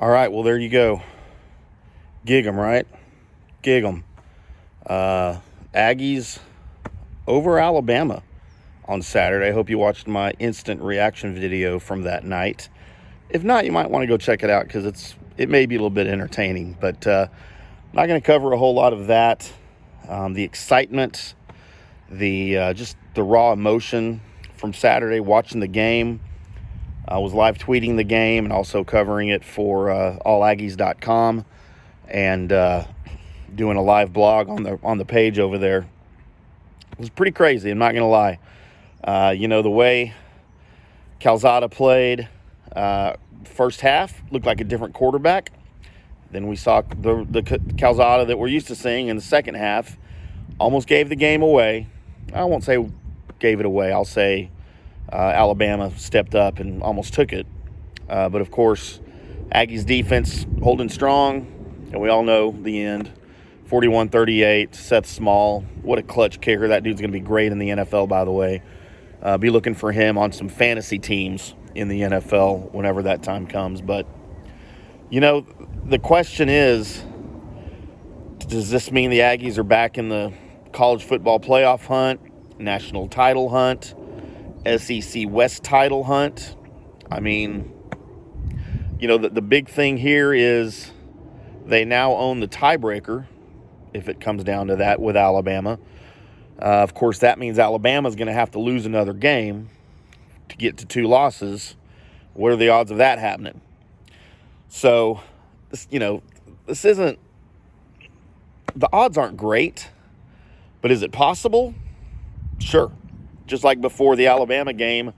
All right, well, there you go. Gig 'em, right? Gig 'em. Uh, Aggies over Alabama on Saturday. I hope you watched my instant reaction video from that night. If not, you might want to go check it out because it's it may be a little bit entertaining. But uh, I'm not going to cover a whole lot of that. Um, the excitement, the uh, just the raw emotion from Saturday watching the game. I was live tweeting the game and also covering it for uh, allaggies.com and uh, doing a live blog on the on the page over there. It was pretty crazy. I'm not to lie. Uh, you know the way Calzada played uh, first half looked like a different quarterback. Then we saw the the Calzada that we're used to seeing in the second half. Almost gave the game away. I won't say gave it away. I'll say uh, Alabama stepped up and almost took it. Uh, but of course, Aggies defense holding strong, and we all know the end. 41 38, Seth Small. What a clutch kicker. That dude's going to be great in the NFL, by the way. Uh, be looking for him on some fantasy teams in the NFL whenever that time comes. But, you know, the question is does this mean the Aggies are back in the college football playoff hunt, national title hunt, SEC West title hunt? I mean, you know, the, the big thing here is they now own the tiebreaker if it comes down to that with Alabama. Uh, of course, that means Alabama's going to have to lose another game to get to two losses. What are the odds of that happening? So, you know, this isn't, the odds aren't great, but is it possible? Sure. Just like before the Alabama game,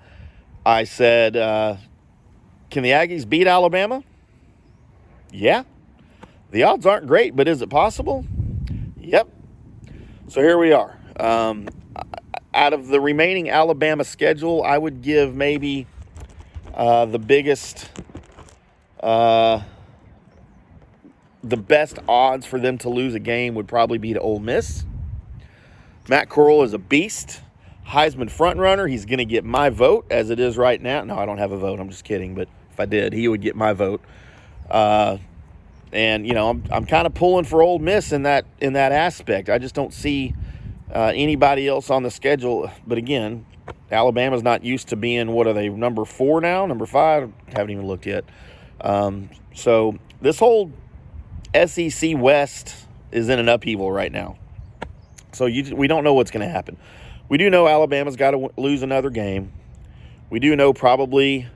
I said, uh, can the Aggies beat Alabama? Yeah. The odds aren't great, but is it possible? Yep. So here we are. Um, out of the remaining Alabama schedule, I would give maybe uh, the biggest, uh, the best odds for them to lose a game would probably be to Ole Miss. Matt Corral is a beast, Heisman frontrunner. He's going to get my vote as it is right now. No, I don't have a vote. I'm just kidding. But if I did, he would get my vote. Uh, and you know I'm, I'm kind of pulling for Ole Miss in that in that aspect. I just don't see uh, anybody else on the schedule. But again, Alabama's not used to being what are they number four now, number five? Haven't even looked yet. Um, so this whole SEC West is in an upheaval right now. So you, we don't know what's going to happen. We do know Alabama's got to lose another game. We do know probably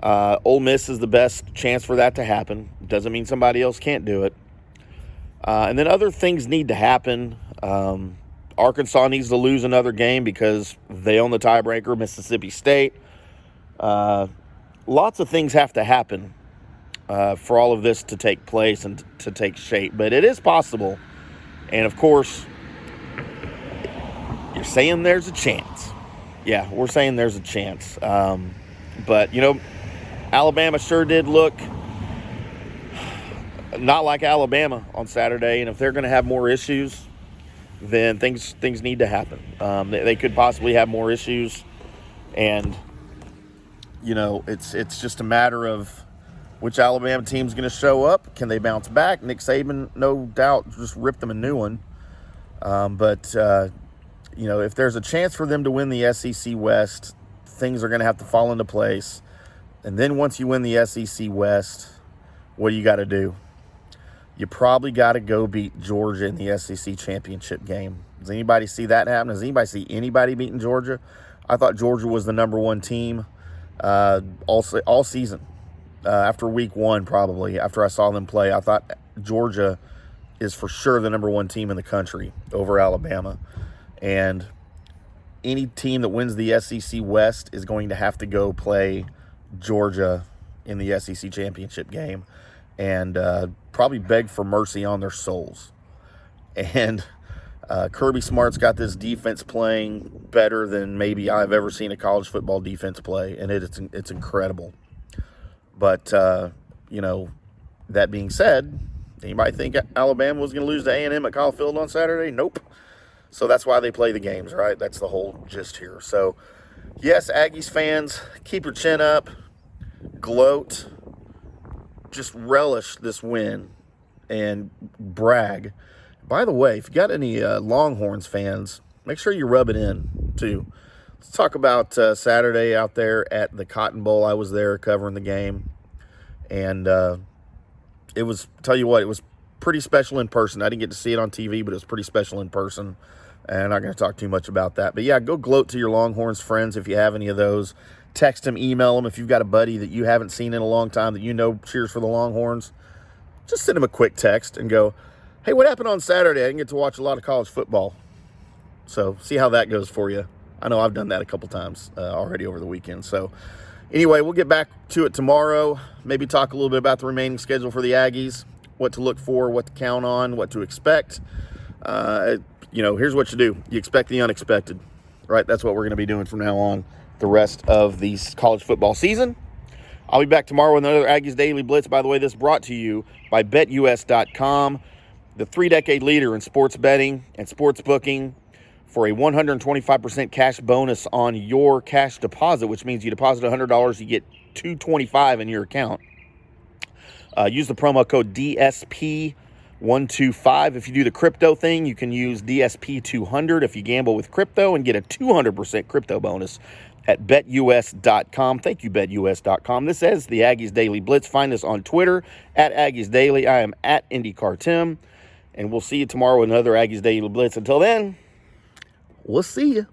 uh, Ole Miss is the best chance for that to happen. Doesn't mean somebody else can't do it. Uh, and then other things need to happen. Um, Arkansas needs to lose another game because they own the tiebreaker. Mississippi State. Uh, lots of things have to happen uh, for all of this to take place and to take shape. But it is possible. And of course, you're saying there's a chance. Yeah, we're saying there's a chance. Um, but, you know, Alabama sure did look not like Alabama on Saturday, and if they're going to have more issues, then things things need to happen. Um, they, they, could possibly have more issues, and you know it's it's just a matter of which Alabama team's going to show up. Can they bounce back? Nick Saban, no doubt, just ripped them a new one. Um, but uh, you know if there's a chance for them to win the SEC West, things are going to have to fall into place. And then once you win the SEC West, what do you got to do? You probably got to go beat Georgia in the SEC championship game. Does anybody see that happen? Does anybody see anybody beating Georgia? I thought Georgia was the number one team uh, all, all season. Uh, after week one, probably, after I saw them play, I thought Georgia is for sure the number one team in the country over Alabama. And any team that wins the SEC West is going to have to go play – Georgia in the SEC championship game and uh, probably beg for mercy on their souls. And uh, Kirby Smart's got this defense playing better than maybe I've ever seen a college football defense play, and it, it's it's incredible. But uh, you know, that being said, anybody think Alabama was going to lose to A and M at Kyle Field on Saturday? Nope. So that's why they play the games, right? That's the whole gist here. So, yes, Aggies fans, keep your chin up gloat, just relish this win and brag. By the way, if you got any uh, Longhorns fans, make sure you rub it in too. Let's talk about uh, Saturday out there at the Cotton Bowl. I was there covering the game, and uh, it was tell you what, it was pretty special in person. I didn't get to see it on TV, but it was pretty special in person. And I'm not going to talk too much about that. But yeah, go gloat to your Longhorns friends if you have any of those. Text them, email them if you've got a buddy that you haven't seen in a long time that you know cheers for the Longhorns. Just send them a quick text and go, hey, what happened on Saturday? I didn't get to watch a lot of college football. So see how that goes for you. I know I've done that a couple times uh, already over the weekend. So anyway, we'll get back to it tomorrow. Maybe talk a little bit about the remaining schedule for the Aggies, what to look for, what to count on, what to expect. Uh, you know, here's what you do you expect the unexpected, right? That's what we're going to be doing from now on the rest of the college football season. I'll be back tomorrow with another Aggies Daily Blitz. By the way, this brought to you by BetUS.com, the three decade leader in sports betting and sports booking for a 125% cash bonus on your cash deposit, which means you deposit $100, you get 225 in your account. Uh, use the promo code DSP 125. If you do the crypto thing, you can use DSP 200 if you gamble with crypto and get a 200% crypto bonus at betus.com. Thank you, betus.com. This is the Aggies Daily Blitz. Find us on Twitter at Aggies Daily. I am at IndyCar Tim, and we'll see you tomorrow with another Aggies Daily Blitz. Until then, we'll see you.